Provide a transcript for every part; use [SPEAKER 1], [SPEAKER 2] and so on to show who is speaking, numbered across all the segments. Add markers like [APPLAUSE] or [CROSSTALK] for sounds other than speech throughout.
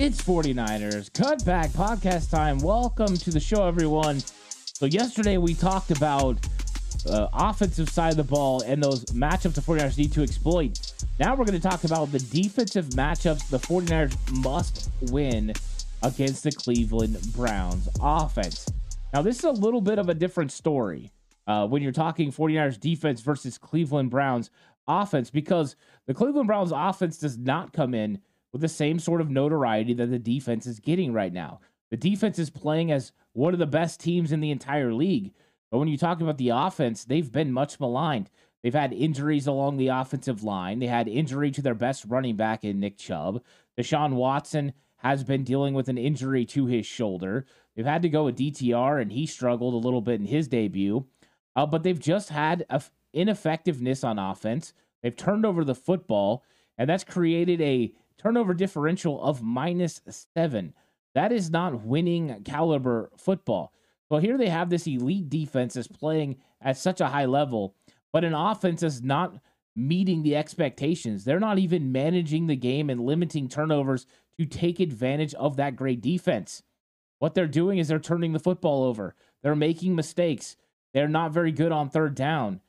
[SPEAKER 1] It's 49ers Cutback Podcast time. Welcome to the show, everyone. So, yesterday we talked about uh, offensive side of the ball and those matchups the 49ers need to exploit. Now we're going to talk about the defensive matchups the 49ers must win against the Cleveland Browns offense. Now, this is a little bit of a different story uh, when you're talking 49ers defense versus Cleveland Browns offense because the Cleveland Browns offense does not come in with the same sort of notoriety that the defense is getting right now. The defense is playing as one of the best teams in the entire league. But when you talk about the offense, they've been much maligned. They've had injuries along the offensive line. They had injury to their best running back in Nick Chubb. Deshaun Watson has been dealing with an injury to his shoulder. They've had to go with DTR, and he struggled a little bit in his debut. Uh, but they've just had a f- ineffectiveness on offense. They've turned over the football, and that's created a turnover differential of minus seven. That is not winning caliber football. So here they have this elite defense that's playing at such a high level, but an offense is not meeting the expectations. They're not even managing the game and limiting turnovers to take advantage of that great defense. What they're doing is they're turning the football over. They're making mistakes. They're not very good on third down.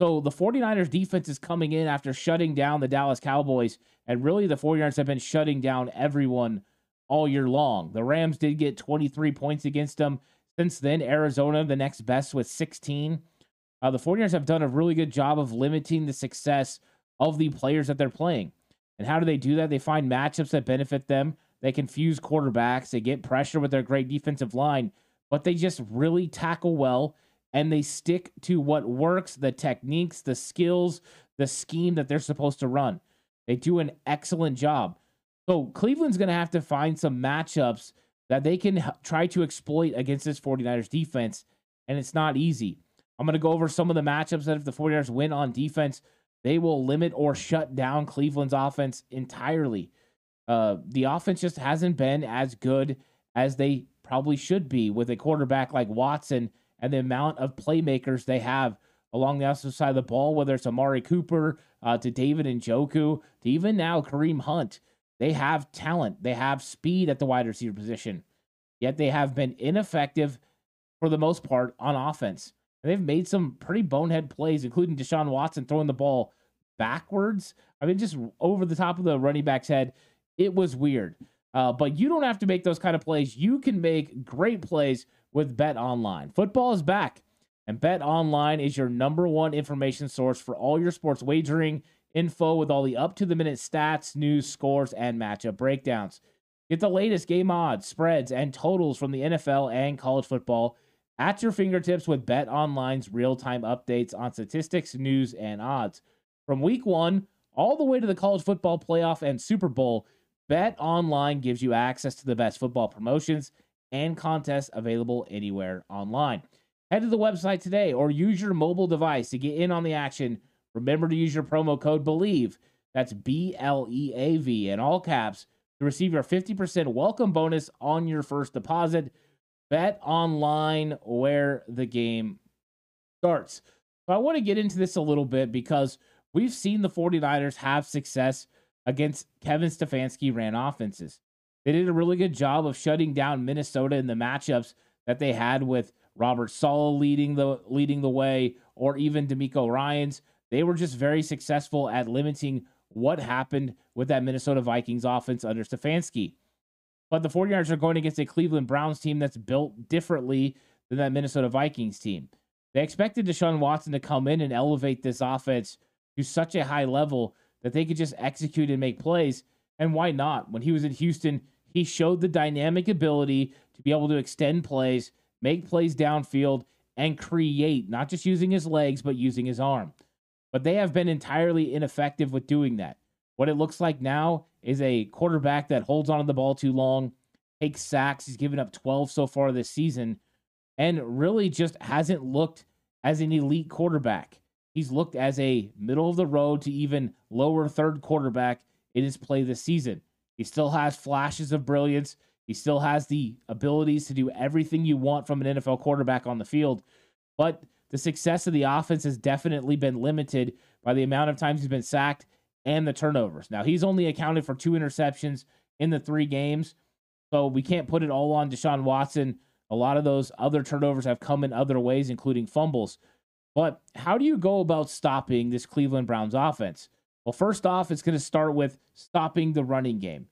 [SPEAKER 1] So the 49ers defense is coming in after shutting down the Dallas Cowboys. And really, the 49ers have been shutting down everyone all year long. The Rams did get 23 points against them. Since then, Arizona, the next best, with 16. Uh, the 49ers have done a really good job of limiting the success of the players that they're playing. And how do they do that? They find matchups that benefit them. They confuse quarterbacks. They get pressure with their great defensive line, but they just really tackle well and they stick to what works, the techniques, the skills, the scheme that they're supposed to run. They do an excellent job. So Cleveland's going to have to find some matchups that they can try to exploit against this 49ers defense, and it's not easy. I'm going to go over some of the matchups that if the 49ers win on defense, they will limit or shut down Cleveland's offense entirely. Uh, the offense just hasn't been as good as they probably should be with a quarterback like Watson and the amount of playmakers they have along the other side of the ball, whether it's Amari Cooper uh, to David Njoku to even now Kareem Hunt. They have talent, they have speed at the wide receiver position, yet they have been ineffective for the most part on offense. And they've made some pretty bonehead plays, including Deshaun Watson throwing the ball backwards. I mean, just over the top of the running back's head. It was weird. Uh, but you don't have to make those kind of plays. You can make great plays with Bet Online. Football is back, and Bet Online is your number one information source for all your sports wagering info with all the up to the minute stats, news, scores, and matchup breakdowns. Get the latest game odds, spreads, and totals from the NFL and college football at your fingertips with Bet Online's real time updates on statistics, news, and odds. From week one all the way to the college football playoff and Super Bowl, Bet Online gives you access to the best football promotions and contests available anywhere online. Head to the website today or use your mobile device to get in on the action. Remember to use your promo code BLEAV, that's B L E A V in all caps, to receive your 50% welcome bonus on your first deposit. Bet online where the game starts. I want to get into this a little bit because we've seen the 49ers have success against Kevin Stefanski ran offenses. They did a really good job of shutting down Minnesota in the matchups that they had with Robert Saleh leading the leading the way, or even DeMeco Ryans. They were just very successful at limiting what happened with that Minnesota Vikings offense under Stefanski. But the 49ers are going against a Cleveland Browns team that's built differently than that Minnesota Vikings team. They expected Deshaun Watson to come in and elevate this offense to such a high level that they could just execute and make plays. And why not? When he was in Houston, he showed the dynamic ability to be able to extend plays, make plays downfield, and create, not just using his legs, but using his arm. But they have been entirely ineffective with doing that. What it looks like now is a quarterback that holds onto the ball too long, takes sacks. He's given up 12 so far this season and really just hasn't looked as an elite quarterback. He's looked as a middle of the road to even lower third quarterback in his play this season. He still has flashes of brilliance. He still has the abilities to do everything you want from an NFL quarterback on the field. But the success of the offense has definitely been limited by the amount of times he's been sacked and the turnovers. Now, he's only accounted for two interceptions in the three games. So we can't put it all on Deshaun Watson. A lot of those other turnovers have come in other ways, including fumbles. But how do you go about stopping this Cleveland Browns offense? Well, first off, it's going to start with stopping the running game.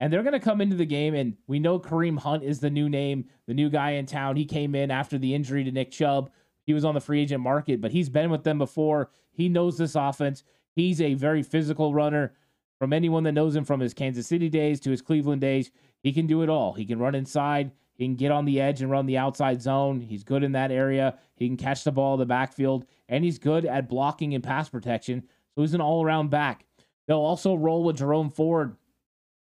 [SPEAKER 1] And they're going to come into the game, and we know Kareem Hunt is the new name, the new guy in town. He came in after the injury to Nick Chubb. He was on the free agent market, but he's been with them before. He knows this offense. He's a very physical runner. From anyone that knows him from his Kansas City days to his Cleveland days, he can do it all. He can run inside, he can get on the edge and run the outside zone. He's good in that area. He can catch the ball in the backfield, and he's good at blocking and pass protection. So he's an all around back. They'll also roll with Jerome Ford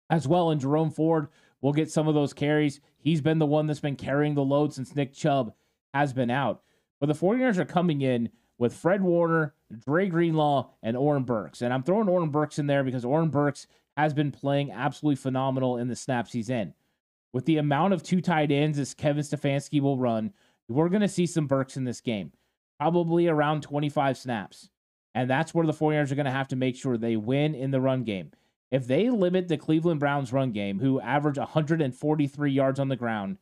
[SPEAKER 1] as well, and Jerome Ford will get some of those carries. He's been the one that's been carrying the load since Nick Chubb has been out. But the 49ers are coming in with Fred Warner, Dre Greenlaw, and Oren Burks. And I'm throwing Oren Burks in there because Oren Burks has been playing absolutely phenomenal in the snaps he's in. With the amount of two tight ends as Kevin Stefanski will run, we're going to see some Burks in this game, probably around 25 snaps. And that's where the 49ers are going to have to make sure they win in the run game. If they limit the Cleveland Browns run game, who average 143 yards on the ground,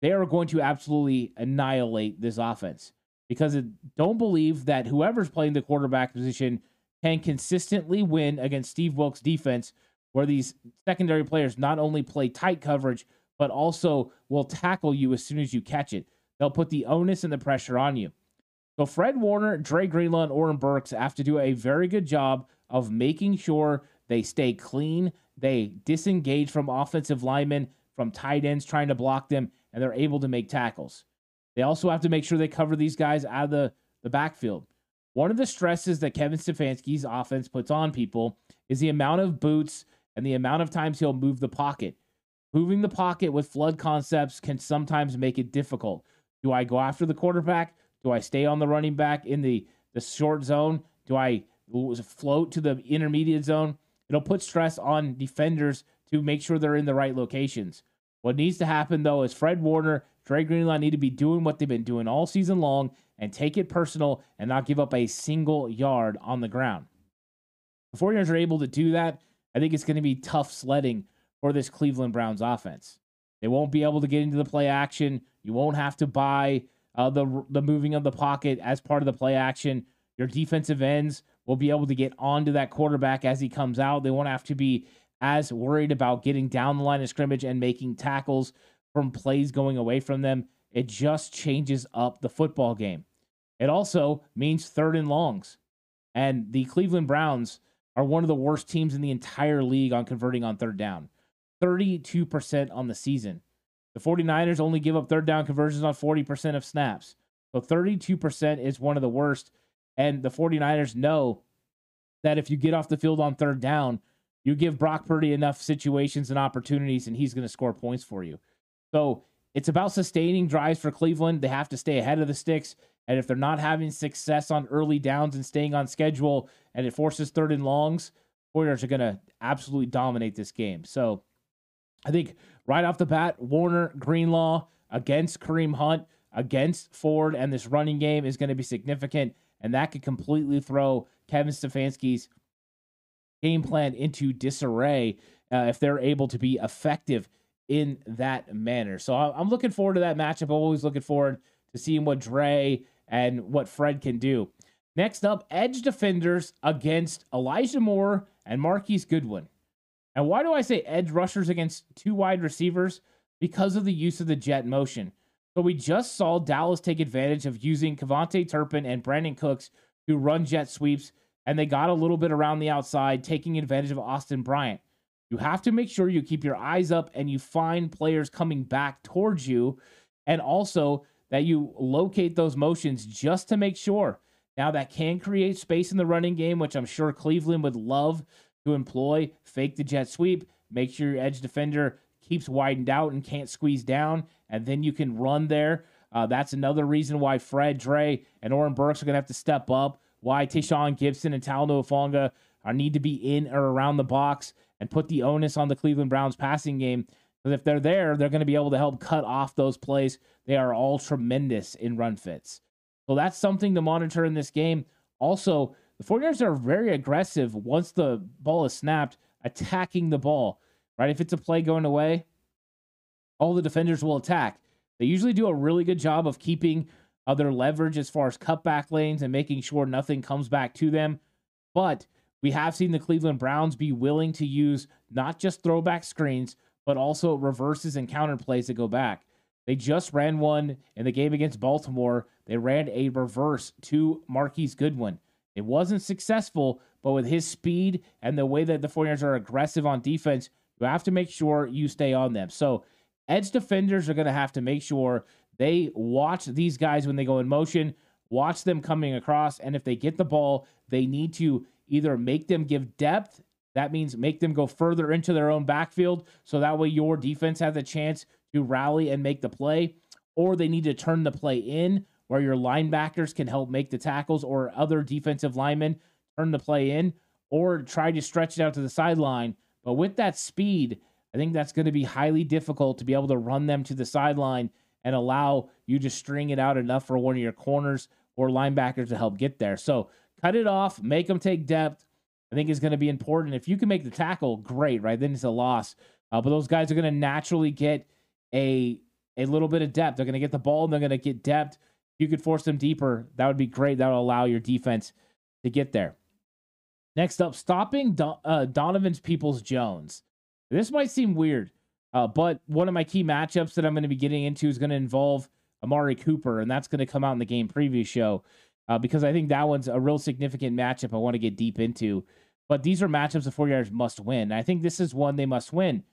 [SPEAKER 1] they are going to absolutely annihilate this offense because it, don't believe that whoever's playing the quarterback position can consistently win against Steve Wilks' defense, where these secondary players not only play tight coverage, but also will tackle you as soon as you catch it. They'll put the onus and the pressure on you. So Fred Warner, Dre Greenlaw, and Oren Burks have to do a very good job of making sure they stay clean, they disengage from offensive linemen, from tight ends trying to block them, and they're able to make tackles. They also have to make sure they cover these guys out of the, the backfield. One of the stresses that Kevin Stefanski's offense puts on people is the amount of boots and the amount of times he'll move the pocket. Moving the pocket with flood concepts can sometimes make it difficult. Do I go after the quarterback? Do I stay on the running back in the, the short zone? Do I float to the intermediate zone? It'll put stress on defenders to make sure they're in the right locations. What needs to happen, though, is Fred Warner, Dre Greenlaw need to be doing what they've been doing all season long and take it personal and not give up a single yard on the ground. The 49ers are able to do that. I think it's going to be tough sledding for this Cleveland Browns offense. They won't be able to get into the play action. You won't have to buy uh, the the moving of the pocket as part of the play action. Your defensive ends will be able to get onto that quarterback as he comes out. They won't have to be as worried about getting down the line of scrimmage and making tackles from plays going away from them. It just changes up the football game. It also means third and longs. And the Cleveland Browns are one of the worst teams in the entire league on converting on third down. 32% on the season. The 49ers only give up third down conversions on 40% of snaps. So 32% is one of the worst. And the 49ers know that if you get off the field on third down, you give Brock Purdy enough situations and opportunities, and he's going to score points for you. So it's about sustaining drives for Cleveland. They have to stay ahead of the sticks. And if they're not having success on early downs and staying on schedule and it forces third and longs, Warriors are going to absolutely dominate this game. So I think right off the bat, Warner, Greenlaw against Kareem Hunt, against Ford, and this running game is going to be significant. And that could completely throw Kevin Stefanski's game plan into disarray uh, if they're able to be effective in that manner. So I'm looking forward to that matchup. I'm always looking forward to seeing what Dre and what Fred can do. Next up, edge defenders against Elijah Moore and Marquise Goodwin. And why do I say edge rushers against two wide receivers? Because of the use of the jet motion. So we just saw Dallas take advantage of using KaVontae Turpin and Brandin Cooks to run jet sweeps, and they got a little bit around the outside, taking advantage of Austin Bryant. You have to make sure you keep your eyes up and you find players coming back towards you, and also that you locate those motions just to make sure. Now, that can create space in the running game, which I'm sure Cleveland would love to employ. Fake the jet sweep, make sure your edge defender keeps widened out and can't squeeze down, and then you can run there. Uh, that's another reason why Fred Dre and Oren Burks are going to have to step up. Why Tashaun Gipson and Talanoa Hufanga are need to be in or around the box and put the onus on the Cleveland Browns passing game. Because if they're there, they're going to be able to help cut off those plays. They are all tremendous in run fits. So that's something to monitor in this game. Also, the 49ers are very aggressive once the ball is snapped, attacking the ball, right? If it's a play going away, all the defenders will attack. They usually do a really good job of keeping other leverage as far as cutback lanes and making sure nothing comes back to them. But we have seen the Cleveland Browns be willing to use not just throwback screens, but also reverses and counter plays that go back. They just ran one in the game against Baltimore. They ran a reverse to Marquise Goodwin. It wasn't successful, but with his speed and the way that the 49ers are aggressive on defense, you have to make sure you stay on them. So, edge defenders are going to have to make sure they watch these guys when they go in motion, watch them coming across, and if they get the ball, they need to either make them give depth. That means make them go further into their own backfield so that way your defense has a chance to rally and make the play, or they need to turn the play in where your linebackers can help make the tackles or other defensive linemen turn the play in or try to stretch it out to the sideline. But with that speed, I think that's going to be highly difficult to be able to run them to the sideline and allow you to string it out enough for one of your corners or linebackers to help get there. So cut it off, make them take depth. I think is going to be important. If you can make the tackle, great, right? Then it's a loss. Uh, but those guys are going to naturally get a a little bit of depth. They're going to get the ball and they're going to get depth. You could force them deeper, that would be great. That would allow your defense to get there. Next up, stopping Don, uh, Donovan's Peoples Jones. This might seem weird, uh, but one of my key matchups that I'm going to be getting into is going to involve Amari Cooper, and that's going to come out in the game preview show uh, because I think that one's a real significant matchup I want to get deep into. But these are matchups the 49ers must win. I think this is one they must win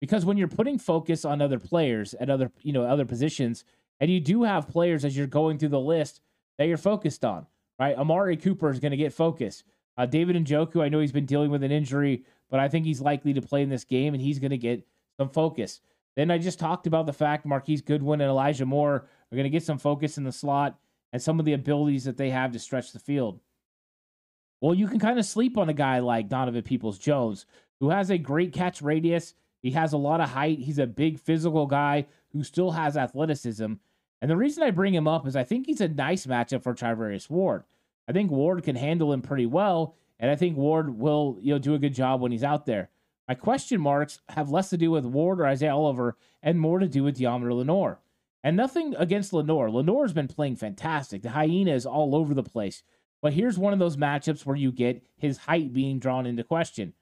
[SPEAKER 1] because when you're putting focus on other players at other you know other positions, and you do have players as you're going through the list that you're focused on, right? Amari Cooper is going to get focus. Uh, David Njoku, I know he's been dealing with an injury, but I think he's likely to play in this game, and he's going to get some focus. Then I just talked about the fact Marquise Goodwin and Elijah Moore are going to get some focus in the slot and some of the abilities that they have to stretch the field. Well, you can kind of sleep on a guy like Donovan Peoples Jones, who has a great catch radius. He has a lot of height. He's a big physical guy who still has athleticism. And the reason I bring him up is I think he's a nice matchup for Charvarius Ward. I think Ward can handle him pretty well, and I think Ward will you know do a good job when he's out there. My question marks have less to do with Ward or Isaiah Oliver and more to do with Deommodore Lenoir. And nothing against Lenoir. Lenoir's been playing fantastic. The hyena is all over the place. But here's one of those matchups where you get his height being drawn into question.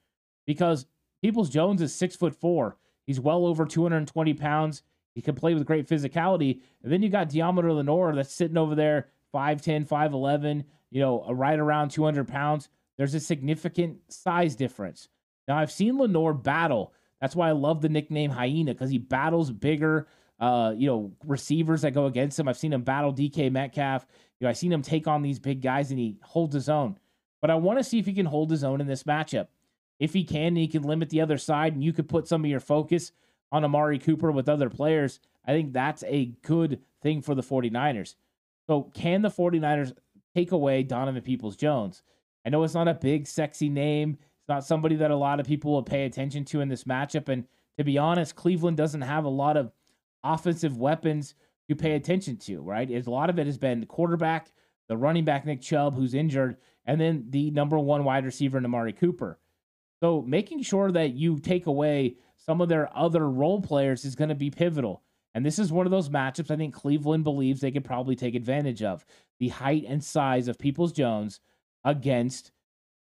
[SPEAKER 1] Because Peoples Jones is six foot four. He's well over 220 pounds. He can play with great physicality. And then you got Deommodore Lenoir that's sitting over there, 5'10, 5'11, you know, right around 200 pounds. There's a significant size difference. Now, I've seen Lenoir battle. That's why I love the nickname Hyena, because he battles bigger, uh, you know, receivers that go against him. I've seen him battle DK Metcalf. You know, I've seen him take on these big guys and he holds his own. But I want to see if he can hold his own in this matchup. If he can, he can limit the other side and you could put some of your focus on Amari Cooper with other players. I think that's a good thing for the 49ers. So, can the 49ers take away Donovan Peoples Jones? I know it's not a big, sexy name. It's not somebody that a lot of people will pay attention to in this matchup. And to be honest, Cleveland doesn't have a lot of offensive weapons to pay attention to, right? A lot of it has been the quarterback, the running back Nick Chubb, who's injured, and then the number one wide receiver, Amari Cooper. So making sure that you take away some of their other role players is going to be pivotal. And this is one of those matchups I think Cleveland believes they could probably take advantage of the height and size of Peoples Jones against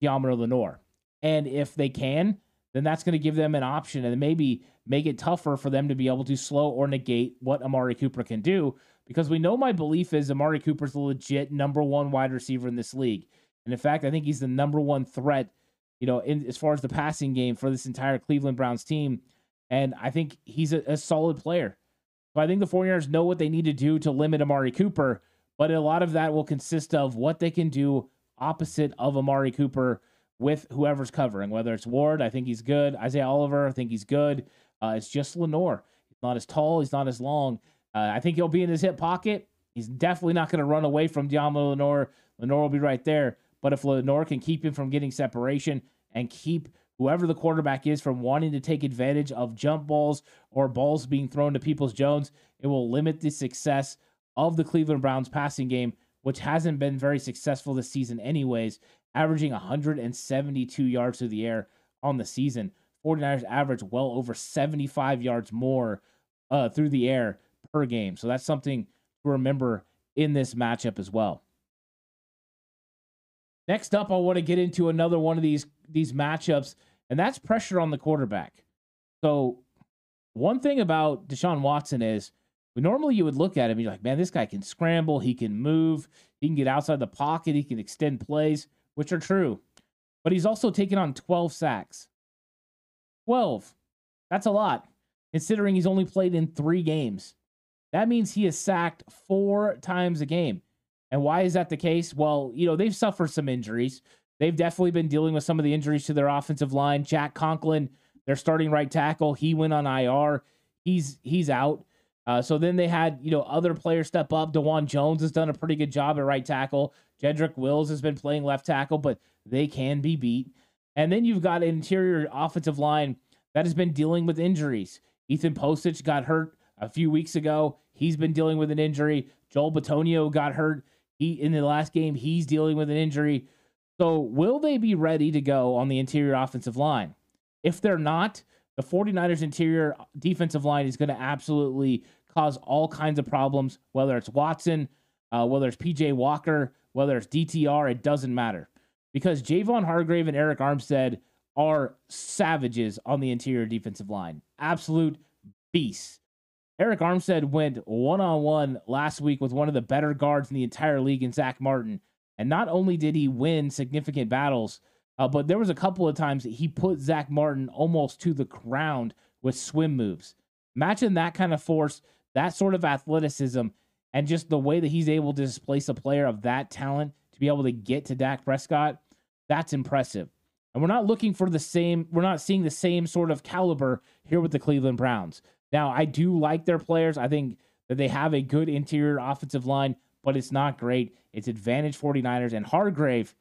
[SPEAKER 1] Deommodore Lenoir. And if they can, then that's going to give them an option and maybe make it tougher for them to be able to slow or negate what Amari Cooper can do. Because we know my belief is Amari Cooper's the legit number one wide receiver in this league. And in fact, I think he's the number one threat, you know, in, as far as the passing game for this entire Cleveland Browns team. And I think he's a, a solid player. So I think the 49ers know what they need to do to limit Amari Cooper, but a lot of that will consist of what they can do opposite of Amari Cooper with whoever's covering, whether it's Ward, I think he's good. Isaiah Oliver, I think he's good. Uh, it's just Lenoir. He's not as tall. He's not as long. Uh, I think he'll be in his hip pocket. He's definitely not going to run away from Deommodore Lenoir. Lenoir will be right there. But if Lenoir can keep him from getting separation and keep whoever the quarterback is from wanting to take advantage of jump balls or balls being thrown to Peoples Jones, it will limit the success of the Cleveland Browns passing game, which hasn't been very successful this season, anyways, averaging 172 yards through the air on the season. 49ers average well over 75 yards more uh, through the air per game. So that's something to remember in this matchup as well. Next up, I want to get into another one of these these matchups, and that's pressure on the quarterback. So, one thing about Deshaun Watson is, normally you would look at him, you're like, man, this guy can scramble, he can move, he can get outside the pocket, he can extend plays, which are true. But he's also taken on 12 sacks. 12. That's a lot, considering he's only played in three games. That means he is sacked four times a game. And why is that the case? Well, you know, they've suffered some injuries. They've definitely been dealing with some of the injuries to their offensive line. Jack Conklin, their starting right tackle, he went on IR. He's he's out. Uh, so then they had you know other players step up. Dawand Jones has done a pretty good job at right tackle. Jedrick Wills has been playing left tackle, but they can be beat. And then you've got an interior offensive line that has been dealing with injuries. Ethan Pocic got hurt a few weeks ago. He's been dealing with an injury. Joel Bitonio got hurt. He in the last game, he's dealing with an injury. So, will they be ready to go on the interior offensive line? If they're not, the 49ers interior defensive line is going to absolutely cause all kinds of problems, whether it's Watson, uh, whether it's PJ Walker, whether it's DTR, it doesn't matter. Because Javon Hargrave and Arik Armstead are savages on the interior defensive line. Absolute beasts. Arik Armstead went one on one last week with one of the better guards in the entire league in Zack Martin. And not only did he win significant battles, uh, but there was a couple of times that he put Zack Martin almost to the ground with swim moves. Imagine that kind of force, that sort of athleticism, and just the way that he's able to displace a player of that talent to be able to get to Dak Prescott. That's impressive. And we're not looking for the same, we're not seeing the same sort of caliber here with the Cleveland Browns. Now, I do like their players. I think that they have a good interior offensive line, but it's not great. It's advantage 49ers, and Hargrave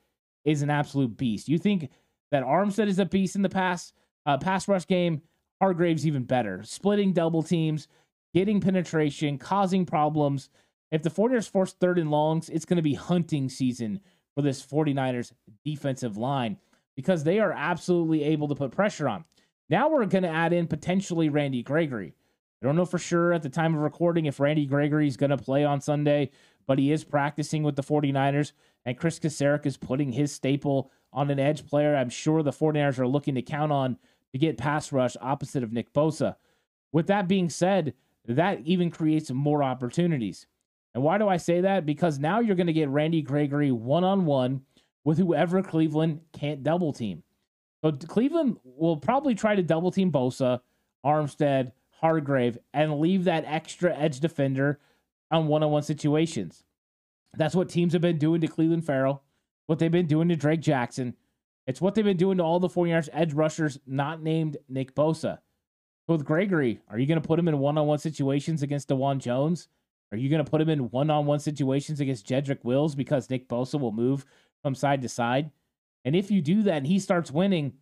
[SPEAKER 1] is an absolute beast. You think that Armstead is a beast in the pass uh, pass rush game? Hargrave's even better. Splitting double teams, getting penetration, causing problems. If the 49ers force third and longs, it's going to be hunting season for this 49ers defensive line because they are absolutely able to put pressure on. Now we're going to add in potentially Randy Gregory. I don't know for sure at the time of recording if Randy Gregory is going to play on Sunday, but he is practicing with the 49ers, and Chris Kocurek is putting his staple on an edge player I'm sure the 49ers are looking to count on to get pass rush opposite of Nick Bosa. With that being said, that even creates more opportunities. And why do I say that? Because now you're going to get Randy Gregory one on one with whoever Cleveland can't double team. So Cleveland will probably try to double team Bosa, Armstead, Hargrave, and leave that extra edge defender on one on one situations. That's what teams have been doing to Clelin Ferrell, what they've been doing to Drake Jackson. It's what they've been doing to all the 49ers edge rushers not named Nick Bosa. With Gregory, are you going to put him in one on one situations against Dawand Jones? Are you going to put him in one on one situations against Jedrick Wills because Nick Bosa will move from side to side? And if you do that and he starts winning,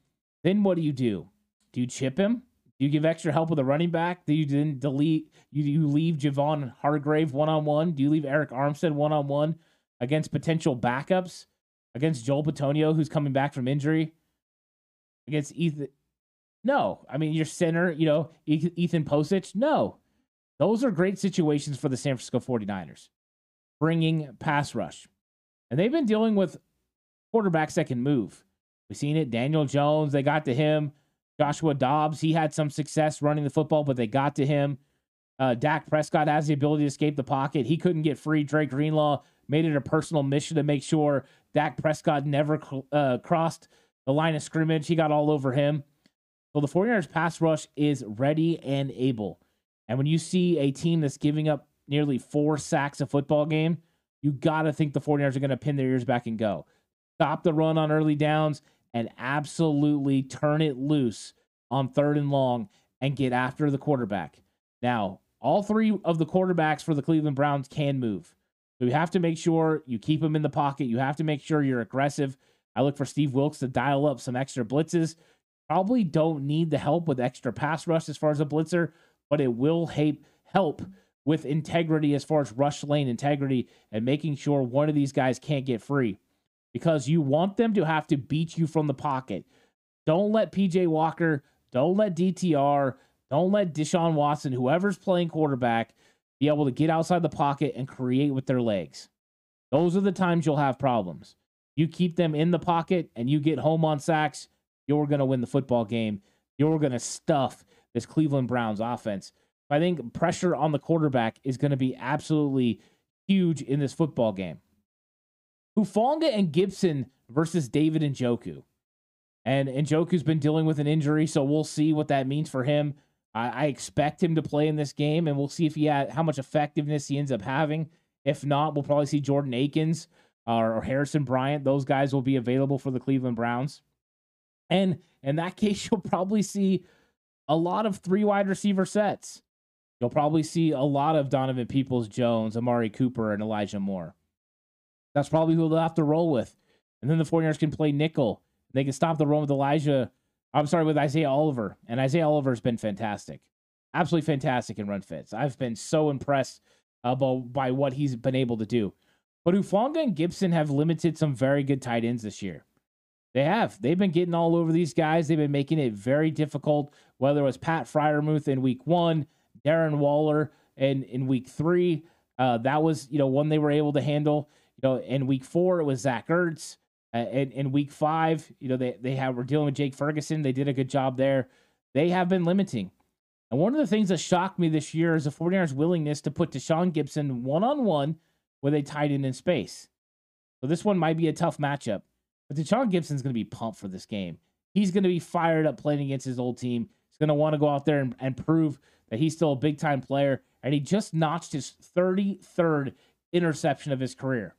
[SPEAKER 1] then what do you do? Do you chip him? Do you give extra help with a running back? Do you then delete? You, you leave Javon Hargrave one on one? Do you leave Arik Armstead one on one against potential backups? Against Joel Bitonio, who's coming back from injury? Against Ethan? No. I mean, your center, you know, Ethan Pocic? No. Those are great situations for the San Francisco 49ers, bringing pass rush. And they've been dealing with quarterbacks that can move. We've seen it. Daniel Jones, they got to him. Joshua Dobbs, he had some success running the football, but they got to him. Uh, Dak Prescott has the ability to escape the pocket. He couldn't get free. Dre Greenlaw made it a personal mission to make sure Dak Prescott never uh, crossed the line of scrimmage. He got all over him. So the 49ers pass rush is ready and able. And when you see a team that's giving up nearly four sacks a football game, you got to think the 49ers are going to pin their ears back and go stop the run on early downs, and absolutely turn it loose on third and long and get after the quarterback. Now, all three of the quarterbacks for the Cleveland Browns can move. So you have to make sure you keep them in the pocket. You have to make sure you're aggressive. I look for Steve Wilks to dial up some extra blitzes. Probably don't need the help with extra pass rush as far as a blitzer, but it will help with integrity as far as rush lane integrity and making sure one of these guys can't get free because you want them to have to beat you from the pocket. Don't let PJ Walker, don't let DTR, don't let Deshaun Watson, whoever's playing quarterback, be able to get outside the pocket and create with their legs. Those are the times you'll have problems. You keep them in the pocket and you get home on sacks, you're going to win the football game. You're going to stuff this Cleveland Browns offense. I think pressure on the quarterback is going to be absolutely huge in this football game. Hufanga and Gipson versus David Njoku. And Njoku's been dealing with an injury, so we'll see what that means for him. I, I expect him to play in this game, and we'll see if he had how much effectiveness he ends up having. If not, we'll probably see Jordan Akins uh, or Harrison Bryant. Those guys will be available for the Cleveland Browns. And in that [LAUGHS] case, you'll probably see a lot of three wide receiver sets. You'll probably see a lot of Donovan Peoples Jones, Amari Cooper, and Elijah Moore. That's probably who they'll have to roll with. And then the 49ers can play nickel. They can stop the run with Elijah. I'm sorry, with Isaiah Oliver. And Isaiah Oliver has been fantastic. Absolutely fantastic in run fits. I've been so impressed uh, by what he's been able to do. But Hufanga and Gipson have limited some very good tight ends this year. They have. They've been getting all over these guys. They've been making it very difficult, whether it was Pat Freiermuth in week one, Darren Waller in, in week three. Uh, that was, you know, one they were able to handle. You know, in week four, it was Zach Ertz. Uh, in, in week five, you know, they, they have, were dealing with Jake Ferguson. They did a good job there. They have been limiting. And one of the things that shocked me this year is the 49ers' willingness to put Tashaun Gipson one on one with a tight end in space. So this one might be a tough matchup. But Tashaun Gipson's going to be pumped for this game. He's going to be fired up playing against his old team. He's going to want to go out there and, and prove that he's still a big time player. And he just notched his 33rd interception of his career.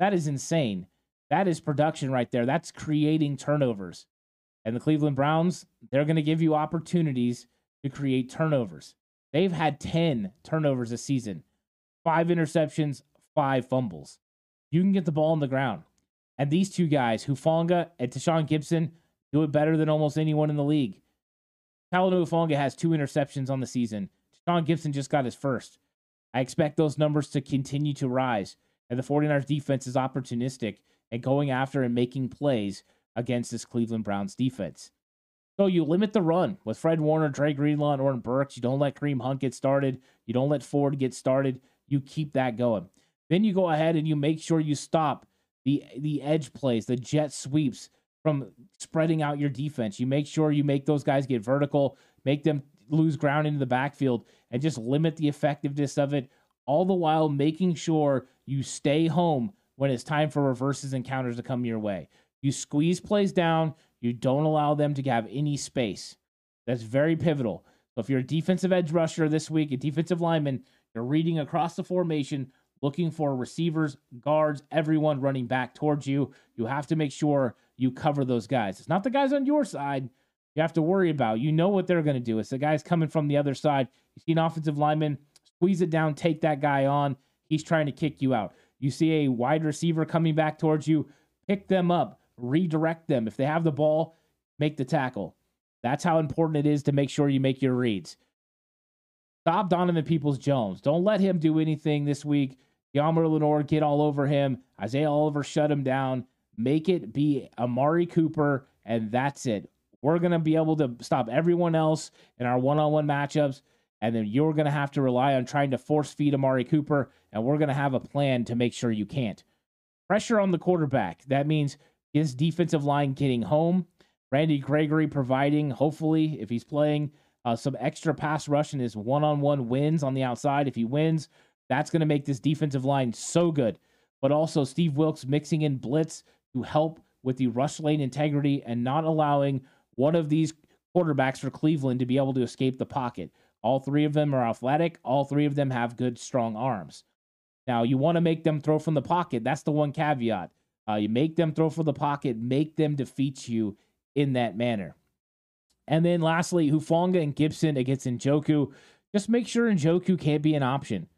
[SPEAKER 1] That is insane. That is production right there. That's creating turnovers. And the Cleveland Browns, they're going to give you opportunities to create turnovers. They've had 10 turnovers this season, five interceptions, five fumbles. You can get the ball on the ground. And these two guys, Hufanga and Tashaun Gipson, do it better than almost anyone in the league. Talanoa Hufanga has two interceptions on the season. Tashaun Gipson just got his first. I expect those numbers to continue to rise and the 49ers defense is opportunistic and going after and making plays against this Cleveland Browns defense. So you limit the run with Fred Warner, Dre Greenlaw, and Oren Burks. You don't let Kareem Hunt get started. You don't let Ford get started. You keep that going. Then you go ahead and you make sure you stop the the edge plays, the jet sweeps from spreading out your defense. You make sure you make those guys get vertical, make them lose ground into the backfield, and just limit the effectiveness of it all the while making sure you stay home when it's time for reverses and counters to come your way. You squeeze plays down, you don't allow them to have any space. That's very pivotal. So if you're a defensive edge rusher this week, a defensive lineman, you're reading across the formation, looking for receivers, guards, everyone running back towards you. You have to make sure you cover those guys. It's not the guys on your side you have to worry about. You know what they're going to do. It's the guys coming from the other side. You see an offensive lineman squeeze it down, take that guy on. He's trying to kick you out. You see a wide receiver coming back towards you, pick them up, redirect them. If they have the ball, make the tackle. That's how important it is to make sure you make your reads. Stop Donovan Peoples Jones. Don't let him do anything this week. Yammer Lenoir get all over him. Isaiah Oliver shut him down. Make it be Amari Cooper, and that's it. We're going to be able to stop everyone else in our one on one matchups and then you're going to have to rely on trying to force feed Amari Cooper, and we're going to have a plan to make sure you can't. Pressure on the quarterback. That means his defensive line getting home. Randy Gregory providing, hopefully, if he's playing, uh, some extra pass rush in his one on one wins on the outside. If he wins, that's going to make this defensive line so good. But also, Steve Wilks mixing in blitz to help with the rush lane integrity and not allowing one of these quarterbacks for Cleveland to be able to escape the pocket. All three of them are athletic. All three of them have good, strong arms. Now, you want to make them throw from the pocket. That's the one caveat. Uh, you make them throw from the pocket, make them defeat you in that manner. And then lastly, Hufanga and Gipson against Njoku. Just make sure Njoku can't be an option.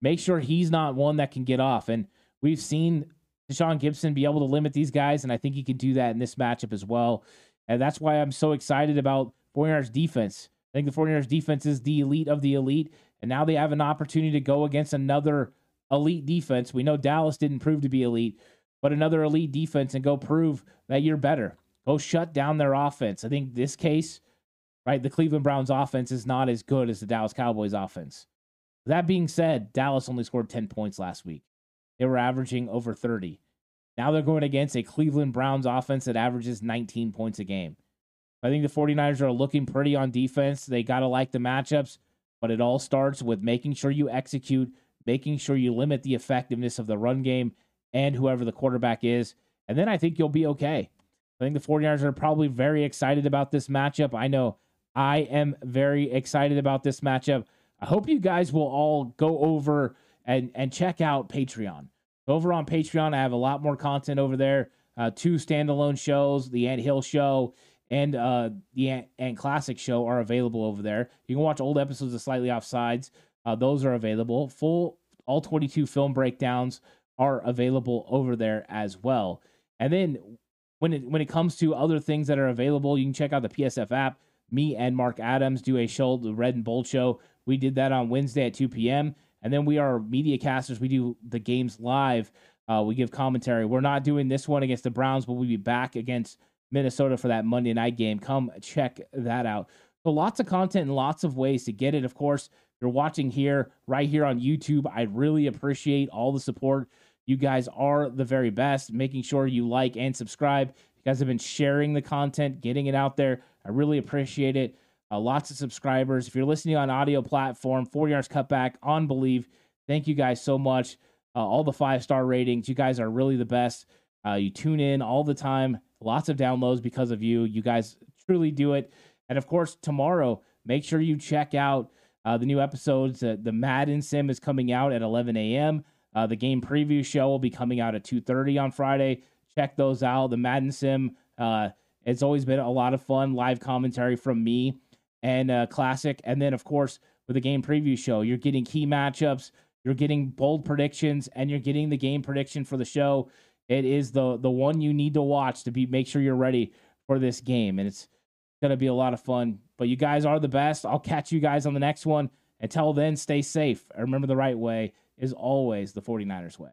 [SPEAKER 1] Make sure he's not one that can get off. And we've seen Tashaun Gipson be able to limit these guys, and I think he can do that in this matchup as well. And that's why I'm so excited about 49ers defense. I think the 49ers defense is the elite of the elite, and now they have an opportunity to go against another elite defense. We know Dallas didn't prove to be elite, but another elite defense and go prove that you're better. Go shut down their offense. I think this case, right, the Cleveland Browns offense is not as good as the Dallas Cowboys offense. That being said, Dallas only scored 10 points last week. They were averaging over 30. Now they're going against a Cleveland Browns offense that averages 19 points a game. I think the 49ers are looking pretty on defense. They got to like the matchups, but it all starts with making sure you execute, making sure you limit the effectiveness of the run game and whoever the quarterback is. And then I think you'll be okay. I think the 49ers are probably very excited about this matchup. I know I am very excited about this matchup. I hope you guys will all go over and, and check out Patreon. Over on Patreon, I have a lot more content over there. Uh, two standalone shows, the Ant Hill show and uh, the Ant, Ant Classic show are available over there. You can watch old episodes of Slightly Offsides. Uh, those are available. Full all 22 film breakdowns are available over there as well. And then when it when it comes to other things that are available, you can check out the PSF app. Me and Mark Adams do a show, the Red and Bold Show. We did that on Wednesday at 2 p.m. And then we are media casters. We do the games live. Uh, we give commentary. We're not doing this one against the Browns, but we'll be back against Minnesota for that Monday night game. Come check that out. So lots of content and lots of ways to get it. Of course, you're watching here, right here on YouTube. I really appreciate all the support. You guys are the very best. Making sure you like and subscribe. You guys have been sharing the content, getting it out there. I really appreciate it. Uh, lots of subscribers. If you're listening on audio platform, four yards cutback on Bleav. Thank you guys so much. Uh, all the five star ratings. You guys are really the best. Uh, you tune in all the time. Lots of downloads because of you. You guys truly do it. And of course, tomorrow, make sure you check out uh, the new episodes. Uh, the Madden Sim is coming out at 11 a.m. Uh, the game preview show will be coming out at 2:30 on Friday. Check those out. The Madden Sim. it's always been a lot of fun. Live commentary from me and uh, Classic. And then, of course, with the game preview show, you're getting key matchups, you're getting bold predictions, and you're getting the game prediction for the show. It is the the one you need to watch to be make sure you're ready for this game, and it's gonna be a lot of fun. But you guys are the best. I'll catch you guys on the next one. Until then, stay safe. Remember, the right way is always the 49ers way.